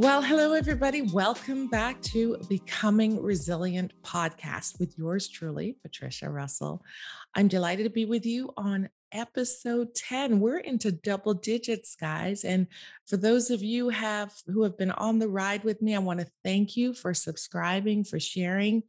Well, hello, everybody. Welcome back to Becoming Resilient podcast with yours truly, Patricia Russell. I'm delighted to be with you on episode 10. We're into double digits, guys. And for those of you have who have been on the ride with me, I want to thank you for subscribing, for sharing,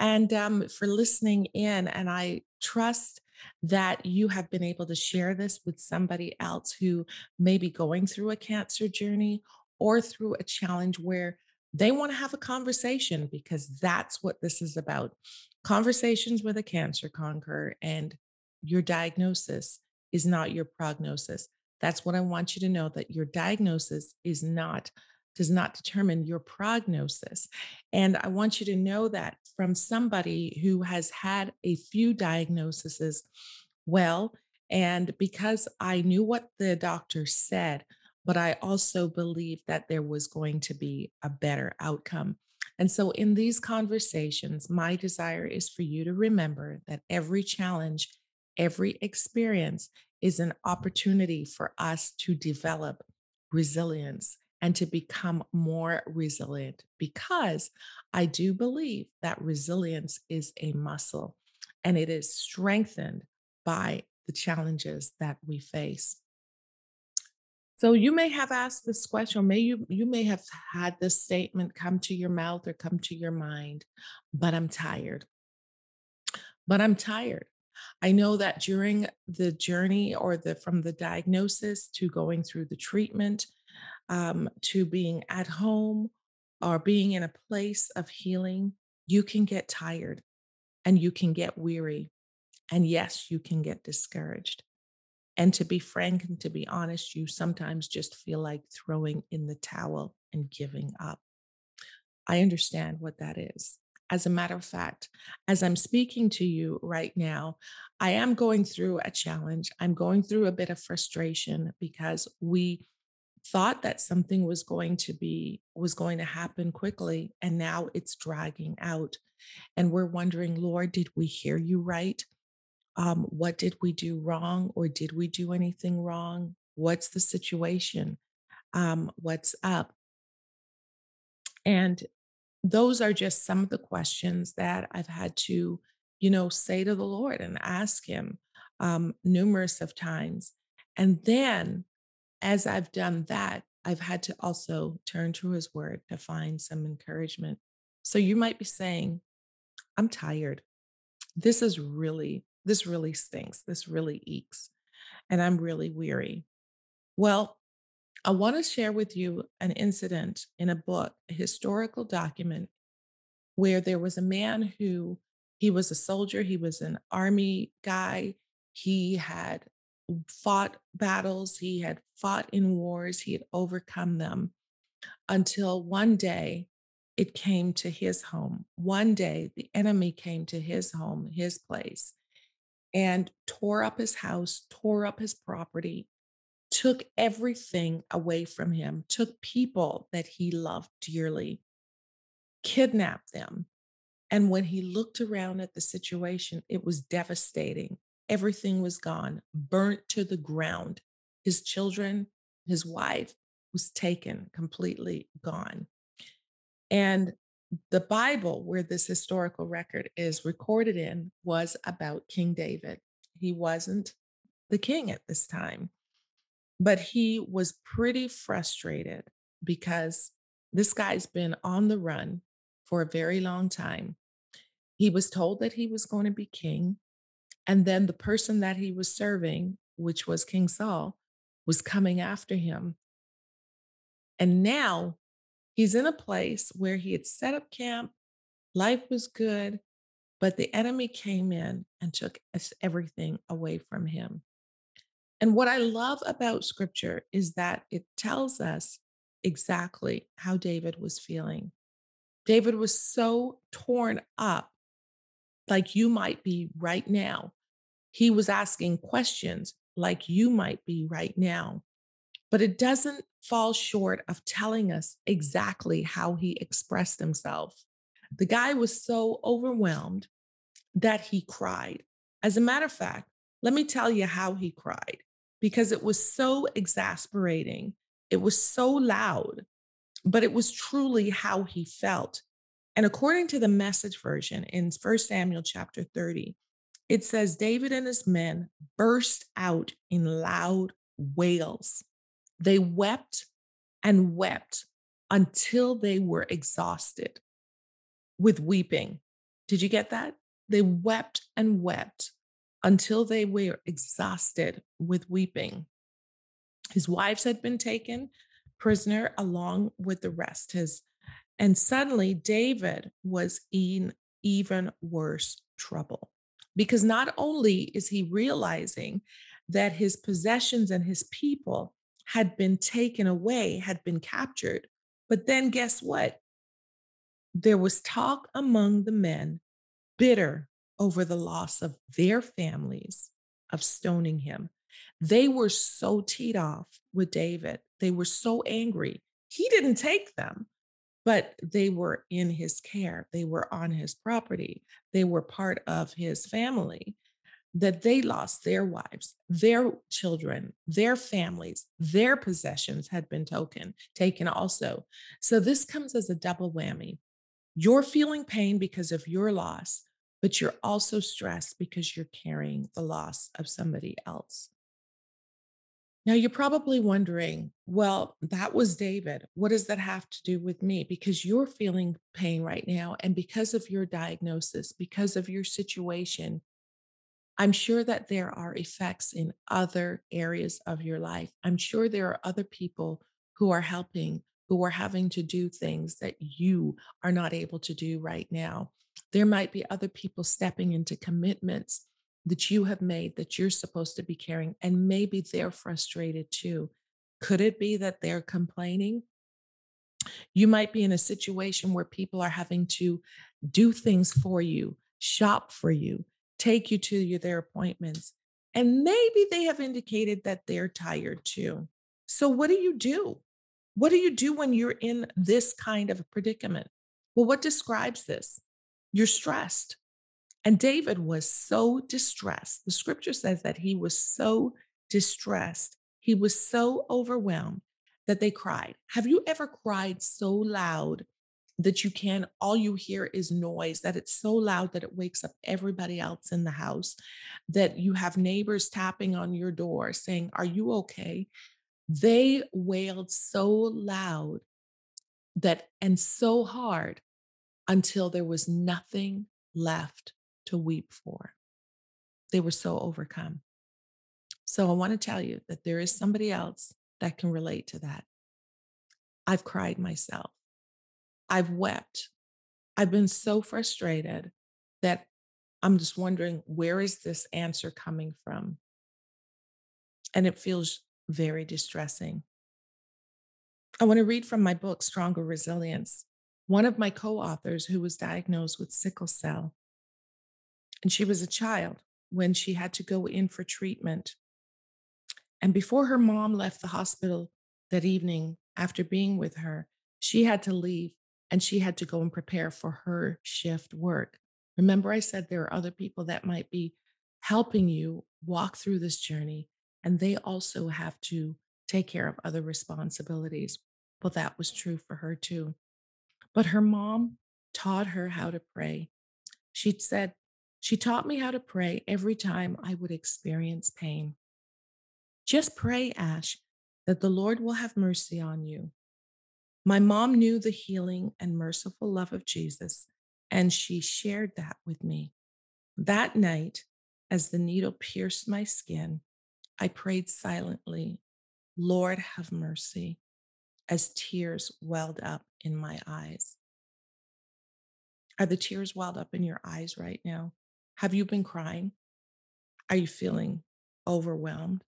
and um, for listening in. And I trust that you have been able to share this with somebody else who may be going through a cancer journey or through a challenge where they want to have a conversation because that's what this is about. Conversations with a cancer conqueror and your diagnosis is not your prognosis. That's what i want you to know that your diagnosis is not does not determine your prognosis. And i want you to know that from somebody who has had a few diagnoses well and because i knew what the doctor said but I also believed that there was going to be a better outcome. And so, in these conversations, my desire is for you to remember that every challenge, every experience is an opportunity for us to develop resilience and to become more resilient because I do believe that resilience is a muscle and it is strengthened by the challenges that we face. So you may have asked this question, or may you you may have had this statement come to your mouth or come to your mind, but I'm tired. But I'm tired. I know that during the journey or the from the diagnosis to going through the treatment, um, to being at home or being in a place of healing, you can get tired and you can get weary. And yes, you can get discouraged. And to be frank and to be honest, you sometimes just feel like throwing in the towel and giving up. I understand what that is. As a matter of fact, as I'm speaking to you right now, I am going through a challenge. I'm going through a bit of frustration because we thought that something was going to be was going to happen quickly and now it's dragging out and we're wondering lord did we hear you right um, what did we do wrong or did we do anything wrong? What's the situation? Um, what's up? And those are just some of the questions that I've had to, you know, say to the Lord and ask Him um, numerous of times. And then as I've done that, I've had to also turn to His Word to find some encouragement. So you might be saying, I'm tired. This is really this really stinks. This really eeks. And I'm really weary. Well, I want to share with you an incident in a book, a historical document, where there was a man who he was a soldier, he was an army guy, he had fought battles, he had fought in wars, he had overcome them until one day it came to his home. One day the enemy came to his home, his place, and tore up his house, tore up his property, took everything away from him, took people that he loved dearly, kidnapped them. And when he looked around at the situation, it was devastating. Everything was gone, burnt to the ground. His children, his wife was taken, completely gone. And the Bible, where this historical record is recorded in, was about King David. He wasn't the king at this time, but he was pretty frustrated because this guy's been on the run for a very long time. He was told that he was going to be king. And then the person that he was serving, which was King Saul, was coming after him. And now He's in a place where he had set up camp, life was good, but the enemy came in and took everything away from him. And what I love about scripture is that it tells us exactly how David was feeling. David was so torn up, like you might be right now. He was asking questions like you might be right now but it doesn't fall short of telling us exactly how he expressed himself. The guy was so overwhelmed that he cried. As a matter of fact, let me tell you how he cried because it was so exasperating. It was so loud but it was truly how he felt. And according to the message version in 1 Samuel chapter 30, it says David and his men burst out in loud wails. They wept and wept until they were exhausted with weeping. Did you get that? They wept and wept until they were exhausted with weeping. His wives had been taken prisoner along with the rest. His and suddenly David was in even worse trouble because not only is he realizing that his possessions and his people had been taken away, had been captured, but then guess what? There was talk among the men, bitter over the loss of their families, of stoning him. They were so teed off with David. They were so angry. He didn't take them, but they were in his care. They were on his property. They were part of his family. That they lost their wives, their children, their families, their possessions had been token, taken also. So this comes as a double whammy. You're feeling pain because of your loss, but you're also stressed because you're carrying the loss of somebody else. Now, you're probably wondering, well, that was David. What does that have to do with me? Because you're feeling pain right now. And because of your diagnosis, because of your situation, I'm sure that there are effects in other areas of your life. I'm sure there are other people who are helping, who are having to do things that you are not able to do right now. There might be other people stepping into commitments that you have made that you're supposed to be carrying, and maybe they're frustrated too. Could it be that they're complaining? You might be in a situation where people are having to do things for you, shop for you, take you to your, their appointments, and maybe they have indicated that they're tired too. So, what do you do? What do you do when you're in this kind of a predicament? Well, what describes this? You're stressed. And David was so distressed. The scripture says that he was so distressed. He was so overwhelmed that they cried. Have you ever cried so loud that you can, all you hear is noise, that it's so loud that it wakes up everybody else in the house, that you have neighbors tapping on your door saying, Are you okay? They wailed so loud that and so hard until there was nothing left to weep for. They were so overcome. So I want to tell you that there is somebody else that can relate to that. I've cried myself. I've wept. I've been so frustrated that I'm just wondering where is this answer coming from? And it feels very distressing. I want to read from my book, Stronger Resilience. One of my co authors, who was diagnosed with sickle cell, and she was a child when she had to go in for treatment. And before her mom left the hospital that evening, after being with her, she had to leave and she had to go and prepare for her shift work. Remember, I said there are other people that might be helping you walk through this journey, and they also have to take care of other responsibilities. Well, that was true for her too. But her mom taught her how to pray. She said, she taught me how to pray every time I would experience pain. Just pray, Ash, that the Lord will have mercy on you. My mom knew the healing and merciful love of Jesus, and she shared that with me. That night, as the needle pierced my skin, I prayed silently, Lord, have mercy, as tears welled up in my eyes. Are the tears welled up in your eyes right now? Have you been crying? Are you feeling overwhelmed?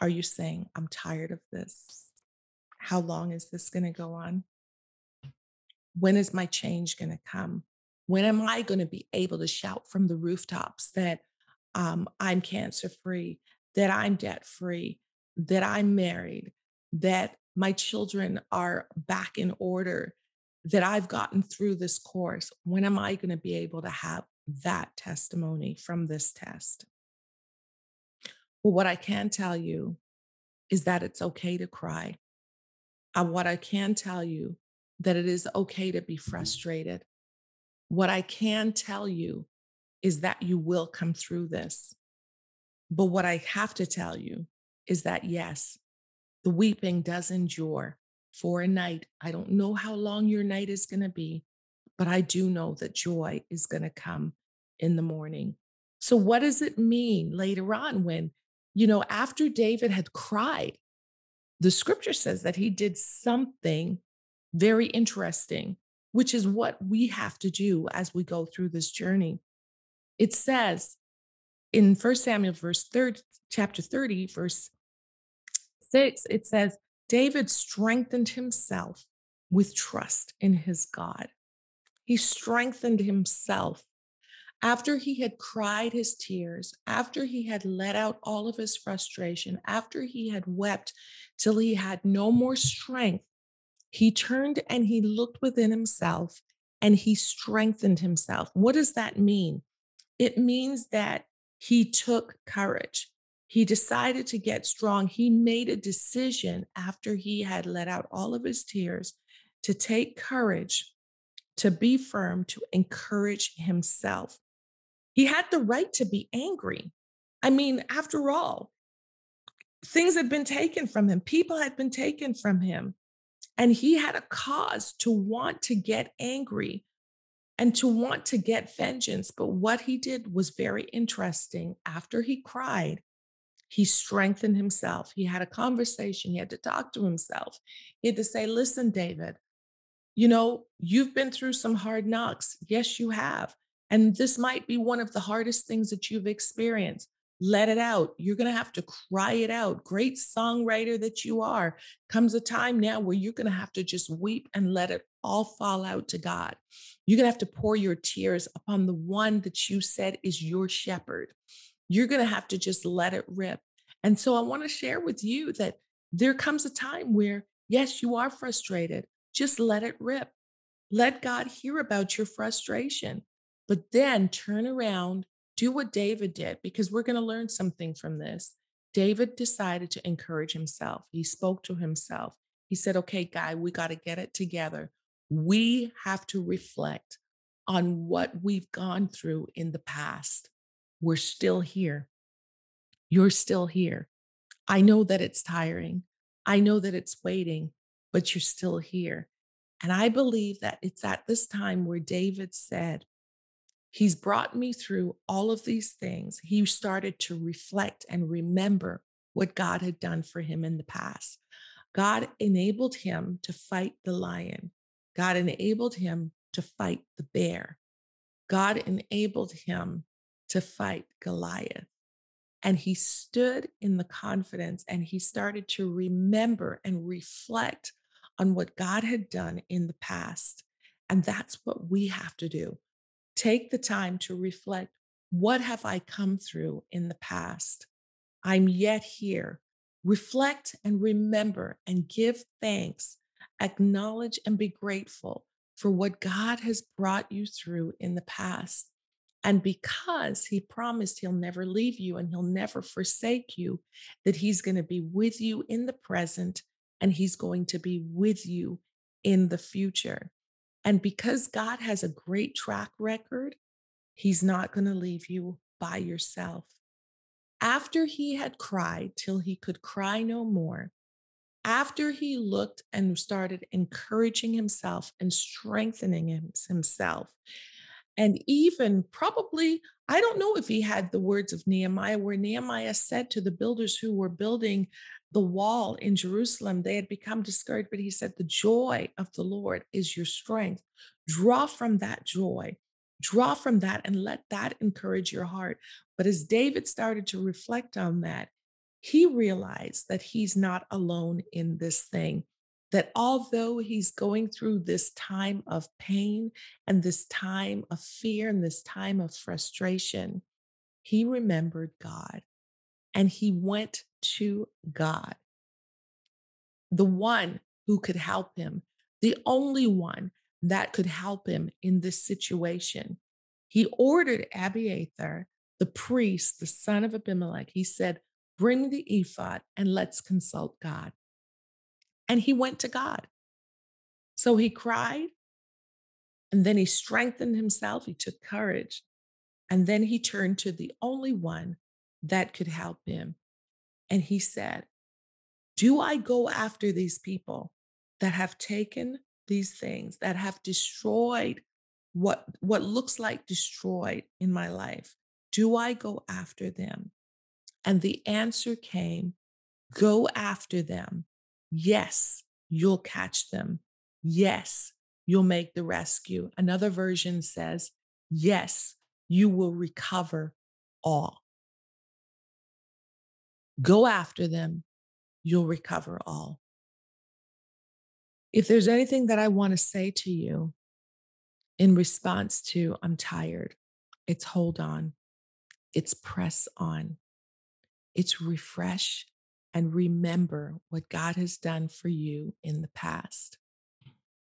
Are you saying, I'm tired of this? How long is this going to go on? When is my change going to come? When am I going to be able to shout from the rooftops that um, I'm cancer free, that I'm debt free, that I'm married, that my children are back in order, that I've gotten through this course? When am I going to be able to have that testimony from this test. Well, what I can tell you is that it's okay to cry. Uh, what I can tell you that it is okay to be frustrated. What I can tell you is that you will come through this. But what I have to tell you is that yes, the weeping does endure for a night. I don't know how long your night is going to be, but I do know that joy is going to come in the morning. So, what does it mean later on when, you know, after David had cried, the scripture says that he did something very interesting, which is what we have to do as we go through this journey. It says in First Samuel, verse third, chapter 30, verse 6, it says, David strengthened himself with trust in his God. He strengthened himself after he had cried his tears, after he had let out all of his frustration, after he had wept till he had no more strength, he turned and he looked within himself and he strengthened himself. What does that mean? It means that he took courage. He decided to get strong. He made a decision after he had let out all of his tears to take courage, to be firm, to encourage himself. He had the right to be angry. I mean, after all, things had been taken from him, people had been taken from him. And he had a cause to want to get angry and to want to get vengeance. But what he did was very interesting. After he cried, he strengthened himself. He had a conversation. He had to talk to himself. He had to say, Listen, David, you know, you've been through some hard knocks. Yes, you have. And this might be one of the hardest things that you've experienced. Let it out. You're going to have to cry it out. Great songwriter that you are. Comes a time now where you're going to have to just weep and let it all fall out to God. You're going to have to pour your tears upon the one that you said is your shepherd. You're going to have to just let it rip. And so I want to share with you that there comes a time where, yes, you are frustrated. Just let it rip. Let God hear about your frustration. But then turn around, do what David did, because we're going to learn something from this. David decided to encourage himself. He spoke to himself. He said, Okay, guy, we got to get it together. We have to reflect on what we've gone through in the past. We're still here. You're still here. I know that it's tiring. I know that it's waiting, but you're still here. And I believe that it's at this time where David said, He's brought me through all of these things. He started to reflect and remember what God had done for him in the past. God enabled him to fight the lion. God enabled him to fight the bear. God enabled him to fight Goliath. And he stood in the confidence and he started to remember and reflect on what God had done in the past. And that's what we have to do. Take the time to reflect what have I come through in the past? I'm yet here. Reflect and remember and give thanks. Acknowledge and be grateful for what God has brought you through in the past. And because he promised he'll never leave you and he'll never forsake you, that he's going to be with you in the present and he's going to be with you in the future. And because God has a great track record, He's not going to leave you by yourself. After he had cried till he could cry no more, after he looked and started encouraging himself and strengthening himself, and even probably, I don't know if he had the words of Nehemiah, where Nehemiah said to the builders who were building the wall in Jerusalem, they had become discouraged, but he said, The joy of the Lord is your strength. Draw from that joy, draw from that, and let that encourage your heart. But as David started to reflect on that, he realized that he's not alone in this thing. That although he's going through this time of pain and this time of fear and this time of frustration, he remembered God and he went to God, the one who could help him, the only one that could help him in this situation. He ordered Abiathar, the priest, the son of Abimelech, he said, Bring the ephod and let's consult God. and he went to God. So he cried and then he strengthened himself. He took courage. And then he turned to the only one that could help him. And he said, Do I go after these people that have taken these things, that have destroyed what, what looks like destroyed in my life? Do I go after them? And the answer came go after them. Yes, you'll catch them. Yes, you'll make the rescue. Another version says, yes, you will recover all. Go after them, you'll recover all. If there's anything that I want to say to you in response to I'm tired, it's hold on, it's press on, it's refresh and remember what God has done for you in the past.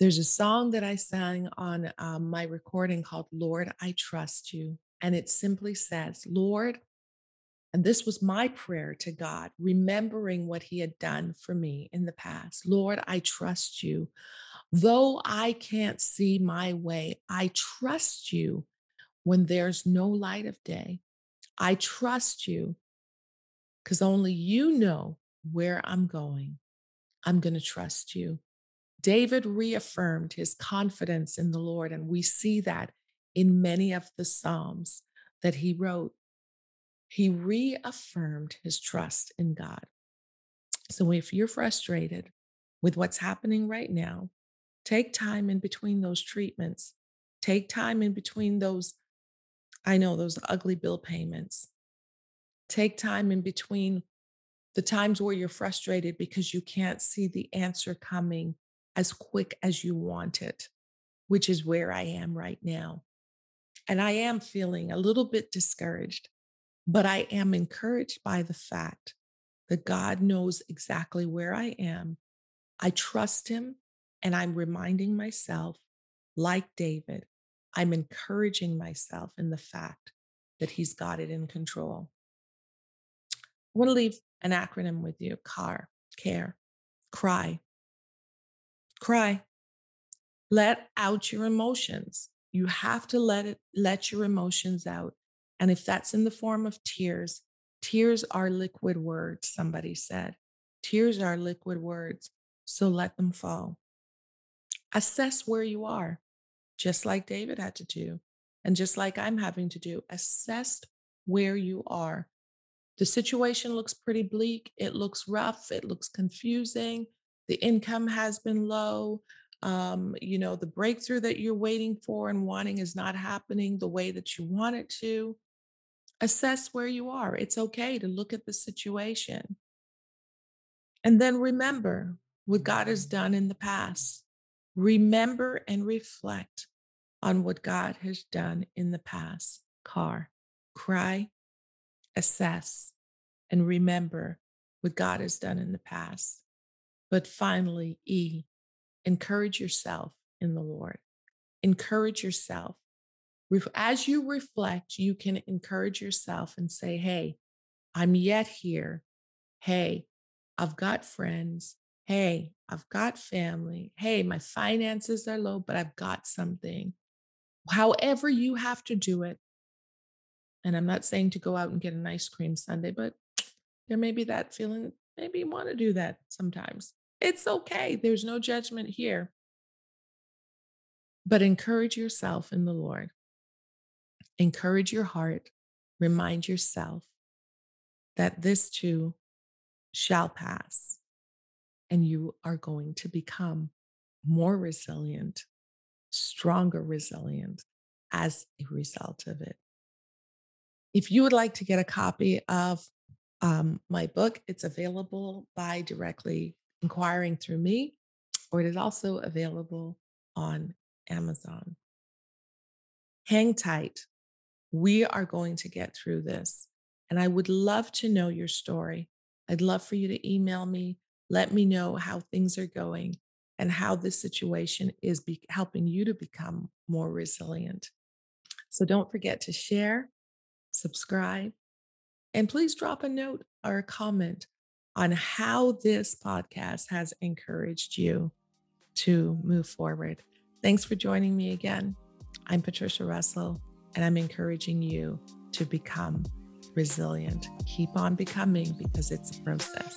There's a song that I sang on um, my recording called Lord, I Trust You. And it simply says, Lord, and this was my prayer to God, remembering what He had done for me in the past. Lord, I trust you. Though I can't see my way, I trust you when there's no light of day. I trust you because only you know where I'm going. I'm going to trust you. David reaffirmed his confidence in the Lord, and we see that in many of the Psalms that he wrote. He reaffirmed his trust in God. So if you're frustrated with what's happening right now, take time in between those treatments. Take time in between those, I know, those ugly bill payments. Take time in between the times where you're frustrated because you can't see the answer coming as quick as you want it, which is where I am right now. And I am feeling a little bit discouraged, but I am encouraged by the fact that God knows exactly where I am. I trust Him, and I'm reminding myself, like David, I'm encouraging myself in the fact that He's got it in control. I want to leave an acronym with you CAR, care, cry, Cry. Let out your emotions. You have to let it let your emotions out. And if that's in the form of tears, tears are liquid words, somebody said. Tears are liquid words, so let them fall. Assess where you are, just like David had to do, and just like I'm having to do. Assess where you are. The situation looks pretty bleak. It looks rough. It looks confusing the income has been low um, you know the breakthrough that you're waiting for and wanting is not happening the way that you want it to assess where you are it's okay to look at the situation and then remember what god has done in the past remember and reflect on what god has done in the past car cry assess and remember what god has done in the past but finally, E, encourage yourself in the Lord. Encourage yourself. As you reflect, you can encourage yourself and say, Hey, I'm yet here. Hey, I've got friends. Hey, I've got family. Hey, my finances are low, but I've got something. However, you have to do it. And I'm not saying to go out and get an ice cream sundae, but there may be that feeling, maybe you want to do that sometimes. It's okay. There's no judgment here. But encourage yourself in the Lord. Encourage your heart. Remind yourself that this too shall pass and you are going to become more resilient, stronger resilient as a result of it. If you would like to get a copy of um, my book, it's available by directly inquiring through me, or it is also available on Amazon. Hang tight. We are going to get through this. And I would love to know your story. I'd love for you to email me. Let me know how things are going and how this situation is be- helping you to become more resilient. So don't forget to share, subscribe, and please drop a note or a comment on how this podcast has encouraged you to move forward. Thanks for joining me again. I'm Patricia Russell, and I'm encouraging you to become resilient. Keep on becoming because it's a process.